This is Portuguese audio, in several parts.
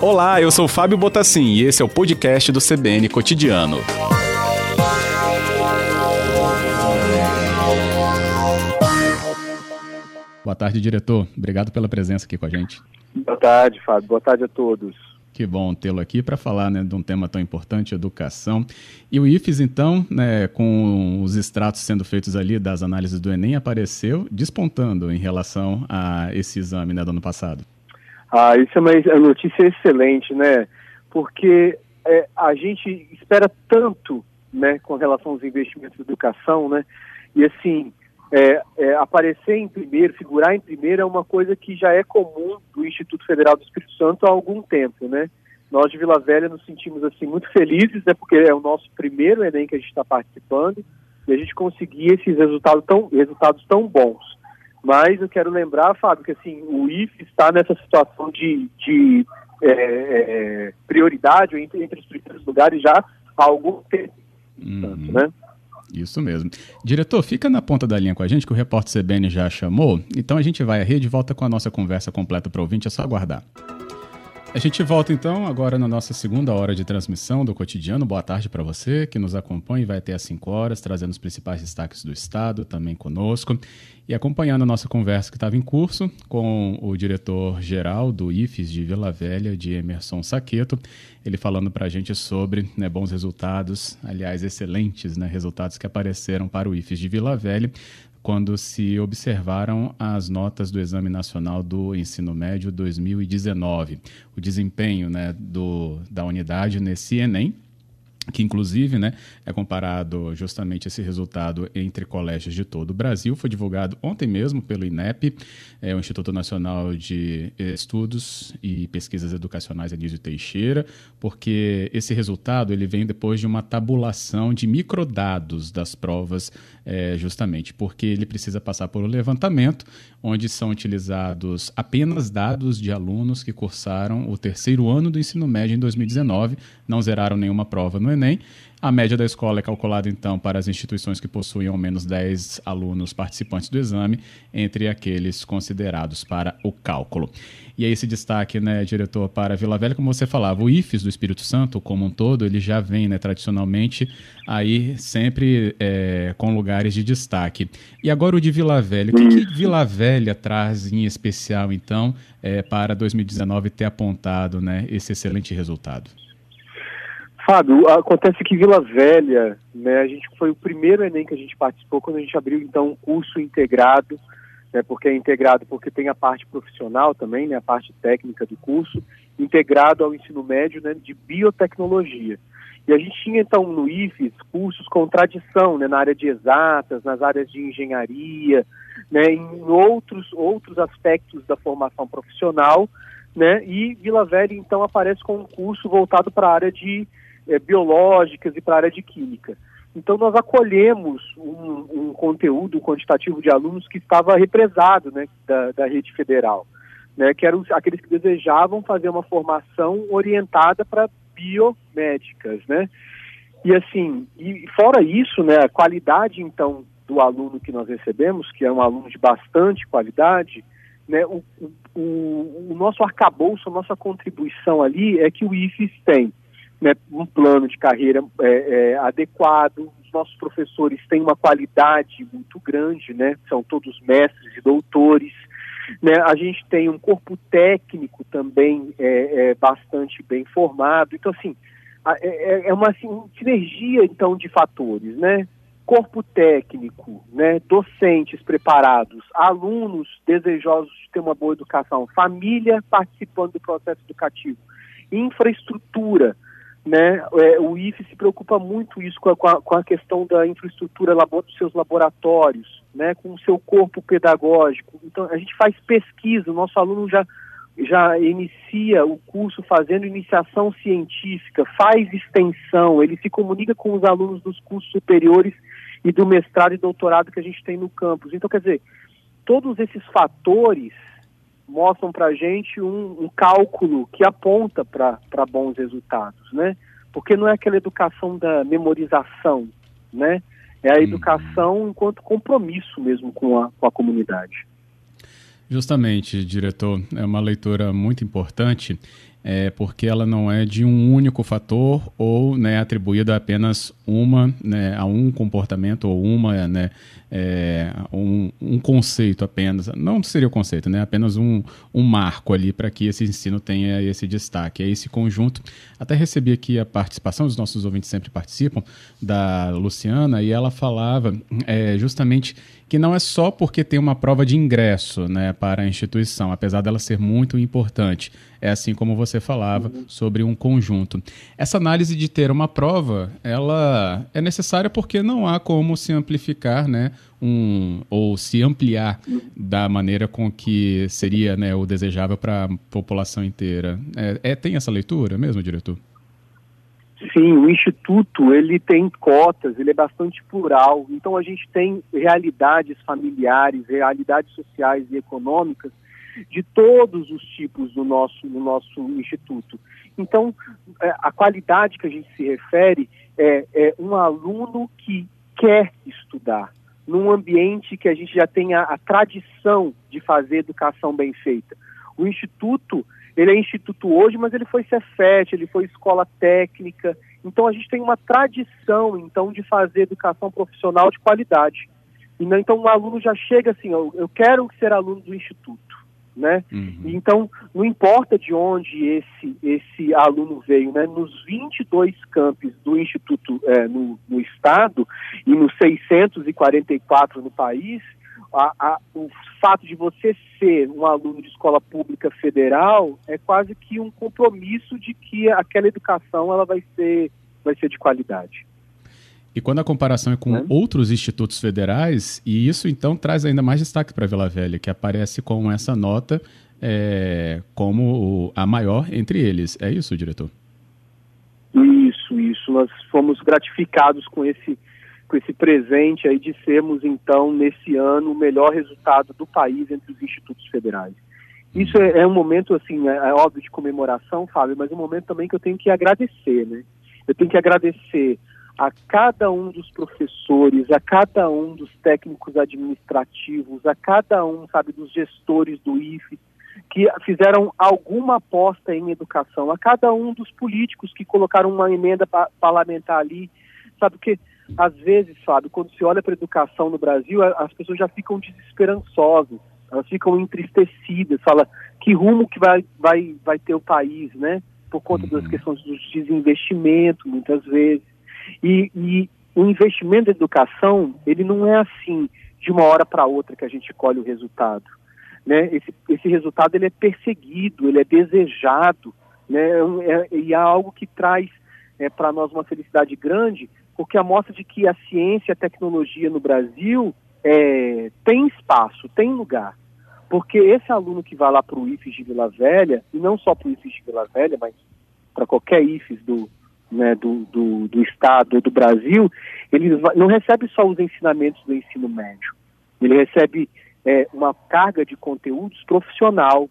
Olá, eu sou Fábio Botassin e esse é o podcast do CBN Cotidiano. Boa tarde, diretor. Obrigado pela presença aqui com a gente. Boa tarde, Fábio. Boa tarde a todos. Que bom tê-lo aqui para falar né, de um tema tão importante, educação. E o IFES, então, né, com os extratos sendo feitos ali das análises do Enem, apareceu despontando em relação a esse exame né, do ano passado. Ah, isso é uma notícia excelente, né? Porque é, a gente espera tanto, né, com relação aos investimentos em educação, né? E assim, é, é, aparecer em primeiro, figurar em primeiro é uma coisa que já é comum do Instituto Federal do Espírito Santo há algum tempo, né? Nós de Vila Velha nos sentimos assim muito felizes, né? Porque é o nosso primeiro Enem que a gente está participando e a gente conseguir esses resultados tão, resultados tão bons. Mas eu quero lembrar, Fábio, que assim, o IF está nessa situação de, de é, é, prioridade entre, entre os primeiros lugares já há algum tempo. Uhum. né? Isso mesmo. Diretor, fica na ponta da linha com a gente, que o repórter CBN já chamou. Então a gente vai à rede e volta com a nossa conversa completa para o ouvinte, é só aguardar. A gente volta então agora na nossa segunda hora de transmissão do cotidiano. Boa tarde para você que nos acompanha e vai até às 5 horas, trazendo os principais destaques do Estado também conosco e acompanhando a nossa conversa que estava em curso com o diretor-geral do IFES de Vila Velha, de Emerson Saqueto, ele falando para a gente sobre né, bons resultados, aliás, excelentes né, resultados que apareceram para o IFES de Vila Velha quando se observaram as notas do Exame Nacional do Ensino Médio 2019. O desempenho né, do, da unidade nesse Enem, que inclusive né, é comparado justamente esse resultado entre colégios de todo o Brasil. Foi divulgado ontem mesmo pelo INEP, é, o Instituto Nacional de Estudos e Pesquisas Educacionais Anísio Teixeira, porque esse resultado ele vem depois de uma tabulação de microdados das provas, é, justamente porque ele precisa passar por um levantamento, onde são utilizados apenas dados de alunos que cursaram o terceiro ano do ensino médio em 2019, não zeraram nenhuma prova no Enem. A média da escola é calculada, então, para as instituições que possuem ao menos 10 alunos participantes do exame, entre aqueles considerados para o cálculo. E aí esse destaque, né, diretor, para Vila Velha, como você falava, o IFES do Espírito Santo, como um todo, ele já vem, né, tradicionalmente, aí sempre é, com lugares de destaque. E agora o de Vila Velha. O que, que Vila Velha traz em especial, então, é, para 2019 ter apontado né, esse excelente resultado? Fábio, acontece que Vila Velha, né, a gente foi o primeiro Enem que a gente participou quando a gente abriu então um curso integrado, né, porque é integrado porque tem a parte profissional também, né, a parte técnica do curso, integrado ao ensino médio né, de biotecnologia. E a gente tinha então no IFES cursos com tradição, né, na área de exatas, nas áreas de engenharia, né, em outros outros aspectos da formação profissional, né, e Vila Velha então aparece com um curso voltado para a área de é, biológicas e para a área de química. Então, nós acolhemos um, um, conteúdo quantitativo de alunos que estava represado né, da, da rede federal, né, que eram aqueles que desejavam fazer uma formação orientada para biomédicas. Né? E assim, e fora isso, né, a qualidade, então, do aluno que nós recebemos, que é um aluno de bastante qualidade, né, o, o, o nosso arcabouço, a nossa contribuição ali é que o IFES tem né, um plano de carreira é, é, adequado. Os nossos professores têm uma qualidade muito grande, né? São todos mestres e doutores. Né? A gente tem um corpo técnico também é, é bastante bem formado. Então, assim, é, é, é uma assim, sinergia então de fatores, né? Corpo técnico, né? docentes preparados, alunos desejosos de ter uma boa educação, família participando do processo educativo, infraestrutura, né, é, o IFE se preocupa muito isso com a, com a questão da infraestrutura dos seus laboratórios, né, com o seu corpo pedagógico. Então, a gente faz pesquisa, o nosso aluno já, já inicia o curso fazendo iniciação científica, faz extensão, ele se comunica com os alunos dos cursos superiores e do mestrado e doutorado que a gente tem no campus. Então, quer dizer, todos esses fatores mostram para a gente um, um, cálculo que aponta para bons resultados, né? Porque não é aquela educação da memorização, né? É a uhum. educação enquanto compromisso mesmo com a, com a comunidade. Justamente, diretor, é uma leitura muito importante é, porque ela não é de um único fator ou né, atribuída apenas uma né, a um comportamento ou uma né, é, um, um, conceito apenas não seria o conceito né apenas um, um marco ali para que esse ensino tenha esse destaque é esse conjunto até recebi aqui a participação os nossos ouvintes sempre participam da Luciana e ela falava é, justamente que não é só porque tem uma prova de ingresso né, para a instituição, apesar dela ser muito importante. É assim como você falava sobre um conjunto. Essa análise de ter uma prova, ela é necessária porque não há como se amplificar, né, um, ou se ampliar da maneira com que seria né, o desejável para a população inteira. É, é, tem essa leitura mesmo, diretor? Sim, o Instituto ele tem cotas, ele é bastante plural. Então a gente tem realidades familiares, realidades sociais e econômicas de todos os tipos no nosso, no nosso Instituto. Então é, a qualidade que a gente se refere é, é um aluno que quer estudar, num ambiente que a gente já tem a, a tradição de fazer educação bem feita. O Instituto ele é instituto hoje, mas ele foi Cefet, ele foi escola técnica. Então a gente tem uma tradição então de fazer educação profissional de qualidade. Então o aluno já chega assim, eu quero ser aluno do instituto, né? Uhum. Então não importa de onde esse esse aluno veio, né? Nos 22 campos do instituto é, no, no estado e nos 644 no país, a, a, o fato de você ser um aluno de escola pública federal é quase que um compromisso de que aquela educação ela vai ser, vai ser de qualidade. E quando a comparação é com é. outros institutos federais, e isso então traz ainda mais destaque para Vila Velha, que aparece com essa nota é, como a maior entre eles. É isso, diretor? Isso, isso. Nós fomos gratificados com esse com esse presente aí de sermos, então, nesse ano, o melhor resultado do país entre os institutos federais. Isso é, é um momento, assim, é, é, óbvio de comemoração, Fábio, mas é um momento também que eu tenho que agradecer, né? Eu tenho que agradecer a cada um dos professores, a cada um dos técnicos administrativos, a cada um, sabe, dos gestores do IFE, que fizeram alguma aposta em educação, a cada um dos políticos que colocaram uma emenda parlamentar ali, sabe, porque às vezes, Fábio, quando se olha para a educação no Brasil, as pessoas já ficam desesperançosas, elas ficam entristecidas, fala que rumo que vai, vai, vai ter o país, né? Por conta das uhum. questões do desinvestimento, muitas vezes. E, e o investimento da educação, ele não é assim, de uma hora para outra que a gente colhe o resultado. Né? Esse, esse resultado ele é perseguido, ele é desejado, né? É, é, e é algo que traz é, para nós uma felicidade grande, porque a mostra de que a ciência e a tecnologia no Brasil é, tem espaço, tem lugar. Porque esse aluno que vai lá para o IFES de Vila Velha, e não só para o IFES de Vila Velha, mas para qualquer IFES do, né, do, do, do Estado do Brasil, ele não recebe só os ensinamentos do ensino médio. Ele recebe é, uma carga de conteúdos profissional,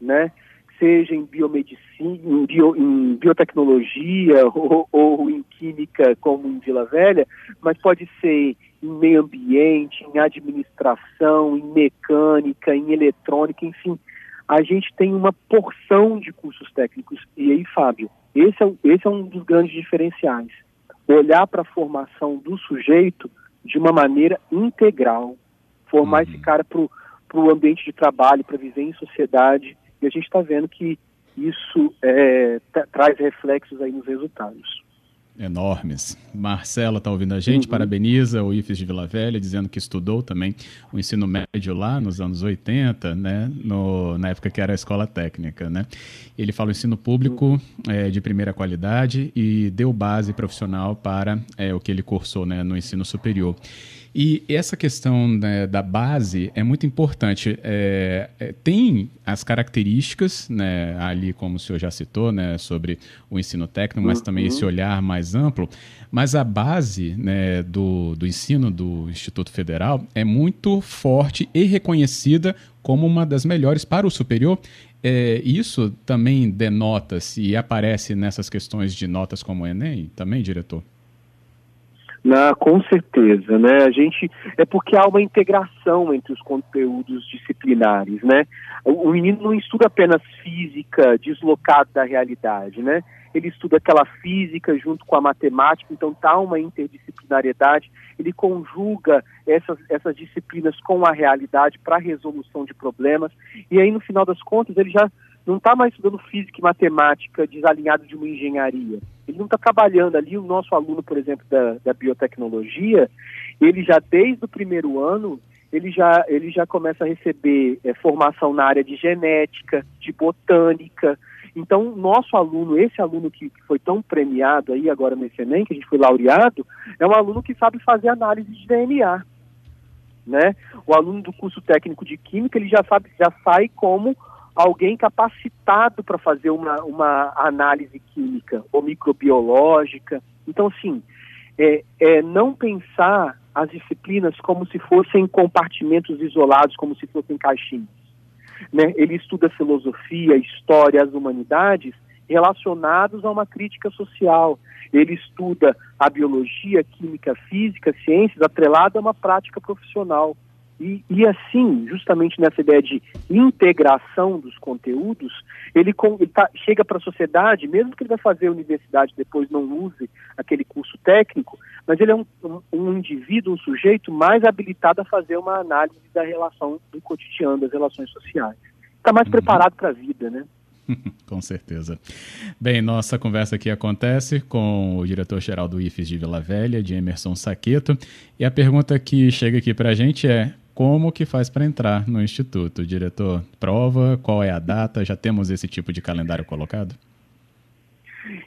né? seja em biomedicina, em, bio, em biotecnologia ou, ou, em química, como em Vila Velha, mas pode ser em meio ambiente, em administração, em mecânica, em eletrônica, enfim. A gente tem uma porção de cursos técnicos. E aí, Fábio, esse é, esse é um dos grandes diferenciais. Olhar para a formação do sujeito de uma maneira integral. Formar uhum. esse cara para o ambiente de trabalho, para viver em sociedade e a gente está vendo que isso é, traz reflexos aí nos resultados. Enormes. Marcela está ouvindo a gente, uhum. parabeniza o IFES de Vila Velha, dizendo que estudou também o ensino médio lá nos anos 80, né, no, na época que era a escola técnica. Né? Ele fala o ensino público é, de primeira qualidade e deu base profissional para é, o que ele cursou né, no ensino superior. E essa questão né, da base é muito importante. É, é, tem as características, né, ali como o senhor já citou, né, sobre o ensino técnico, mas uhum. também esse olhar mais amplo. Mas a base né, do, do ensino do Instituto Federal é muito forte e reconhecida como uma das melhores para o superior. É, isso também denota-se e aparece nessas questões de notas como o Enem, também, diretor? Na, com certeza, né? A gente é porque há uma integração entre os conteúdos disciplinares, né? O, o menino não estuda apenas física deslocado da realidade, né? Ele estuda aquela física junto com a matemática, então tá uma interdisciplinariedade. Ele conjuga essas, essas disciplinas com a realidade para resolução de problemas. E aí, no final das contas, ele já não está mais estudando física e matemática desalinhado de uma engenharia. Ele não está trabalhando ali. O nosso aluno, por exemplo, da, da biotecnologia, ele já desde o primeiro ano, ele já, ele já começa a receber é, formação na área de genética, de botânica. Então, nosso aluno, esse aluno que, que foi tão premiado aí agora nesse Enem, que a gente foi laureado, é um aluno que sabe fazer análise de DNA. Né? O aluno do curso técnico de química, ele já sabe, já sai como alguém capacitado para fazer uma, uma análise química ou microbiológica. Então, assim, é, é não pensar as disciplinas como se fossem compartimentos isolados, como se fossem caixinhas. Né? Ele estuda filosofia, história, as humanidades relacionados a uma crítica social. Ele estuda a biologia, química, física, ciências atrelada a uma prática profissional. E, e assim, justamente nessa ideia de integração dos conteúdos, ele, com, ele tá, chega para a sociedade, mesmo que ele vai fazer universidade depois não use aquele curso técnico, mas ele é um, um, um indivíduo, um sujeito mais habilitado a fazer uma análise da relação do cotidiano, das relações sociais. Está mais uhum. preparado para a vida, né? com certeza. Bem, nossa conversa aqui acontece com o diretor-geral do IFES de Vila Velha, de Emerson Saqueto, e a pergunta que chega aqui para a gente é como que faz para entrar no Instituto? Diretor, prova, qual é a data? Já temos esse tipo de calendário colocado?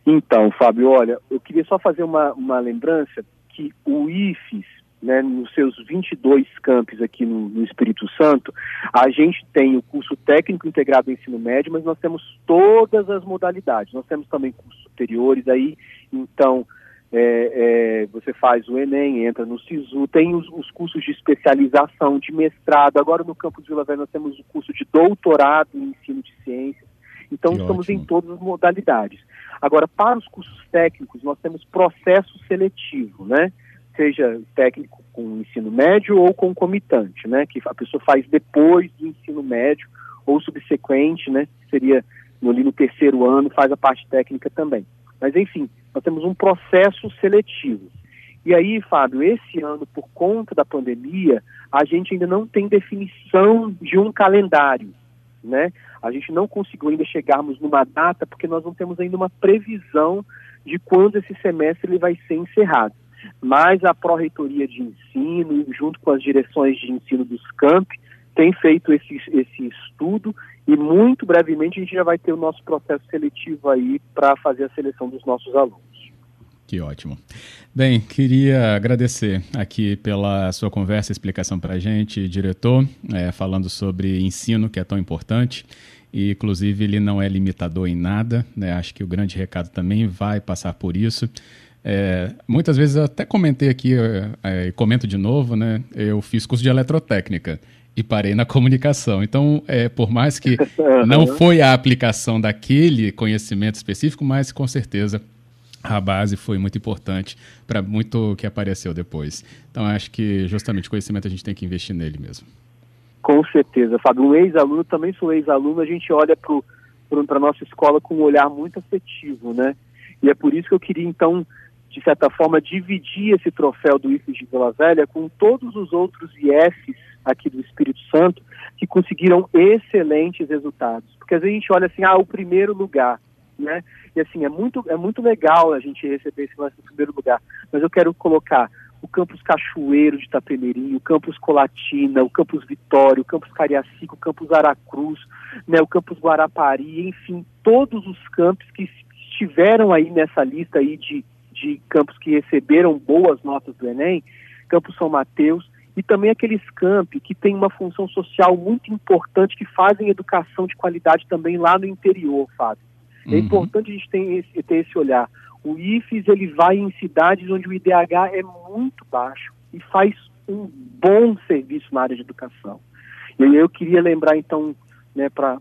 Então, Fábio, olha, eu queria só fazer uma, uma lembrança que o IFES, né, nos seus 22 campos aqui no, no, Espírito Santo, a gente tem o curso técnico integrado em ensino médio, mas nós temos todas as modalidades. Nós temos também cursos superiores aí, então é, é, você faz o Enem, entra no SISU, tem os, os, cursos de especialização, de mestrado. Agora no campus Vila Velha nós temos o curso de doutorado em ensino de ciências. Então que estamos ótimo. em todas as modalidades. Agora, para os cursos técnicos, nós temos processo seletivo, né? Seja técnico com ensino médio ou concomitante, né? Que a pessoa faz depois do ensino médio ou subsequente, né? Seria ali no terceiro ano, faz a parte técnica também. Mas, enfim, nós temos um processo seletivo. E aí, Fábio, esse ano, por conta da pandemia, a gente ainda não tem definição de um calendário, né? A gente não conseguiu ainda chegarmos numa data, porque nós não temos ainda uma previsão de quando esse semestre ele vai ser encerrado. Mas a Pró-Reitoria de Ensino, junto com as direções de ensino dos campi, tem feito esse, esse estudo e muito brevemente a gente já vai ter o nosso processo seletivo aí para fazer a seleção dos nossos alunos. Que ótimo. Bem, queria agradecer aqui pela sua conversa e explicação para a gente, diretor, é, falando sobre ensino, que é tão importante. E, inclusive, ele não é limitador em nada. Né? Acho que o grande recado também vai passar por isso. É, muitas vezes eu até comentei aqui, é, é comento de novo, né? Eu fiz curso de eletrotécnica e parei na comunicação. Então, é, por mais que não foi a aplicação daquele conhecimento específico, mas com certeza a base foi muito importante para muito que apareceu depois. Então, acho que justamente conhecimento a gente tem que investir nele mesmo. Com certeza, Fábio. Um ex-aluno, também sou ex-aluno, a gente olha para a nossa escola com um olhar muito afetivo, né? E é por isso que eu queria, então, de certa forma, dividir esse troféu do IFES de Vila Velha com todos os outros IFs aqui do Espírito Santo que conseguiram excelentes resultados. Porque às vezes a gente olha assim, ah, o primeiro lugar, né? E assim, é muito, é muito legal a gente receber esse lance do primeiro lugar, mas eu quero colocar o Campus Cachoeiro de Itapemirim, o Campus Colatina, o Campus Vitória, o Campus Cariacica, o Campus Aracruz, né, o Campus Guarapari, enfim, todos os campos que estiveram aí nessa lista aí de, de campos que receberam boas notas do Enem, Campus São Mateus, e também aqueles campi que têm uma função social muito importante, que fazem educação de qualidade também lá no interior, Fábio. É uhum. Importante a gente ter esse, ter esse olhar. O IFES ele vai em cidades onde o IDH é muito baixo e faz um bom serviço na área de educação. E eu queria lembrar então, né, para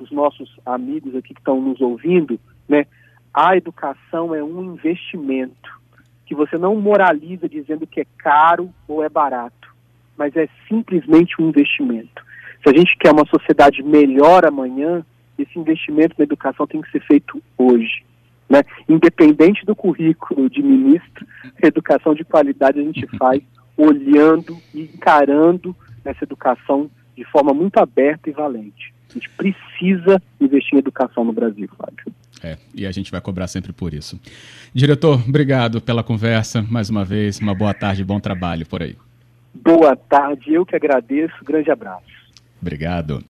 os nossos amigos aqui que estão nos ouvindo, né, a educação é um investimento que você não moraliza dizendo que é caro ou é barato, mas é simplesmente um investimento. Se a gente quer uma sociedade melhor amanhã, esse investimento na educação tem que ser feito hoje. Né? Independente do currículo de ministro, educação de qualidade a gente faz olhando e encarando essa educação de forma muito aberta e valente. A gente precisa investir em educação no Brasil, Fábio. É, e a gente vai cobrar sempre por isso. Diretor, obrigado pela conversa. Mais uma vez, uma boa tarde, bom trabalho por aí. Boa tarde, eu que agradeço. Grande abraço. Obrigado.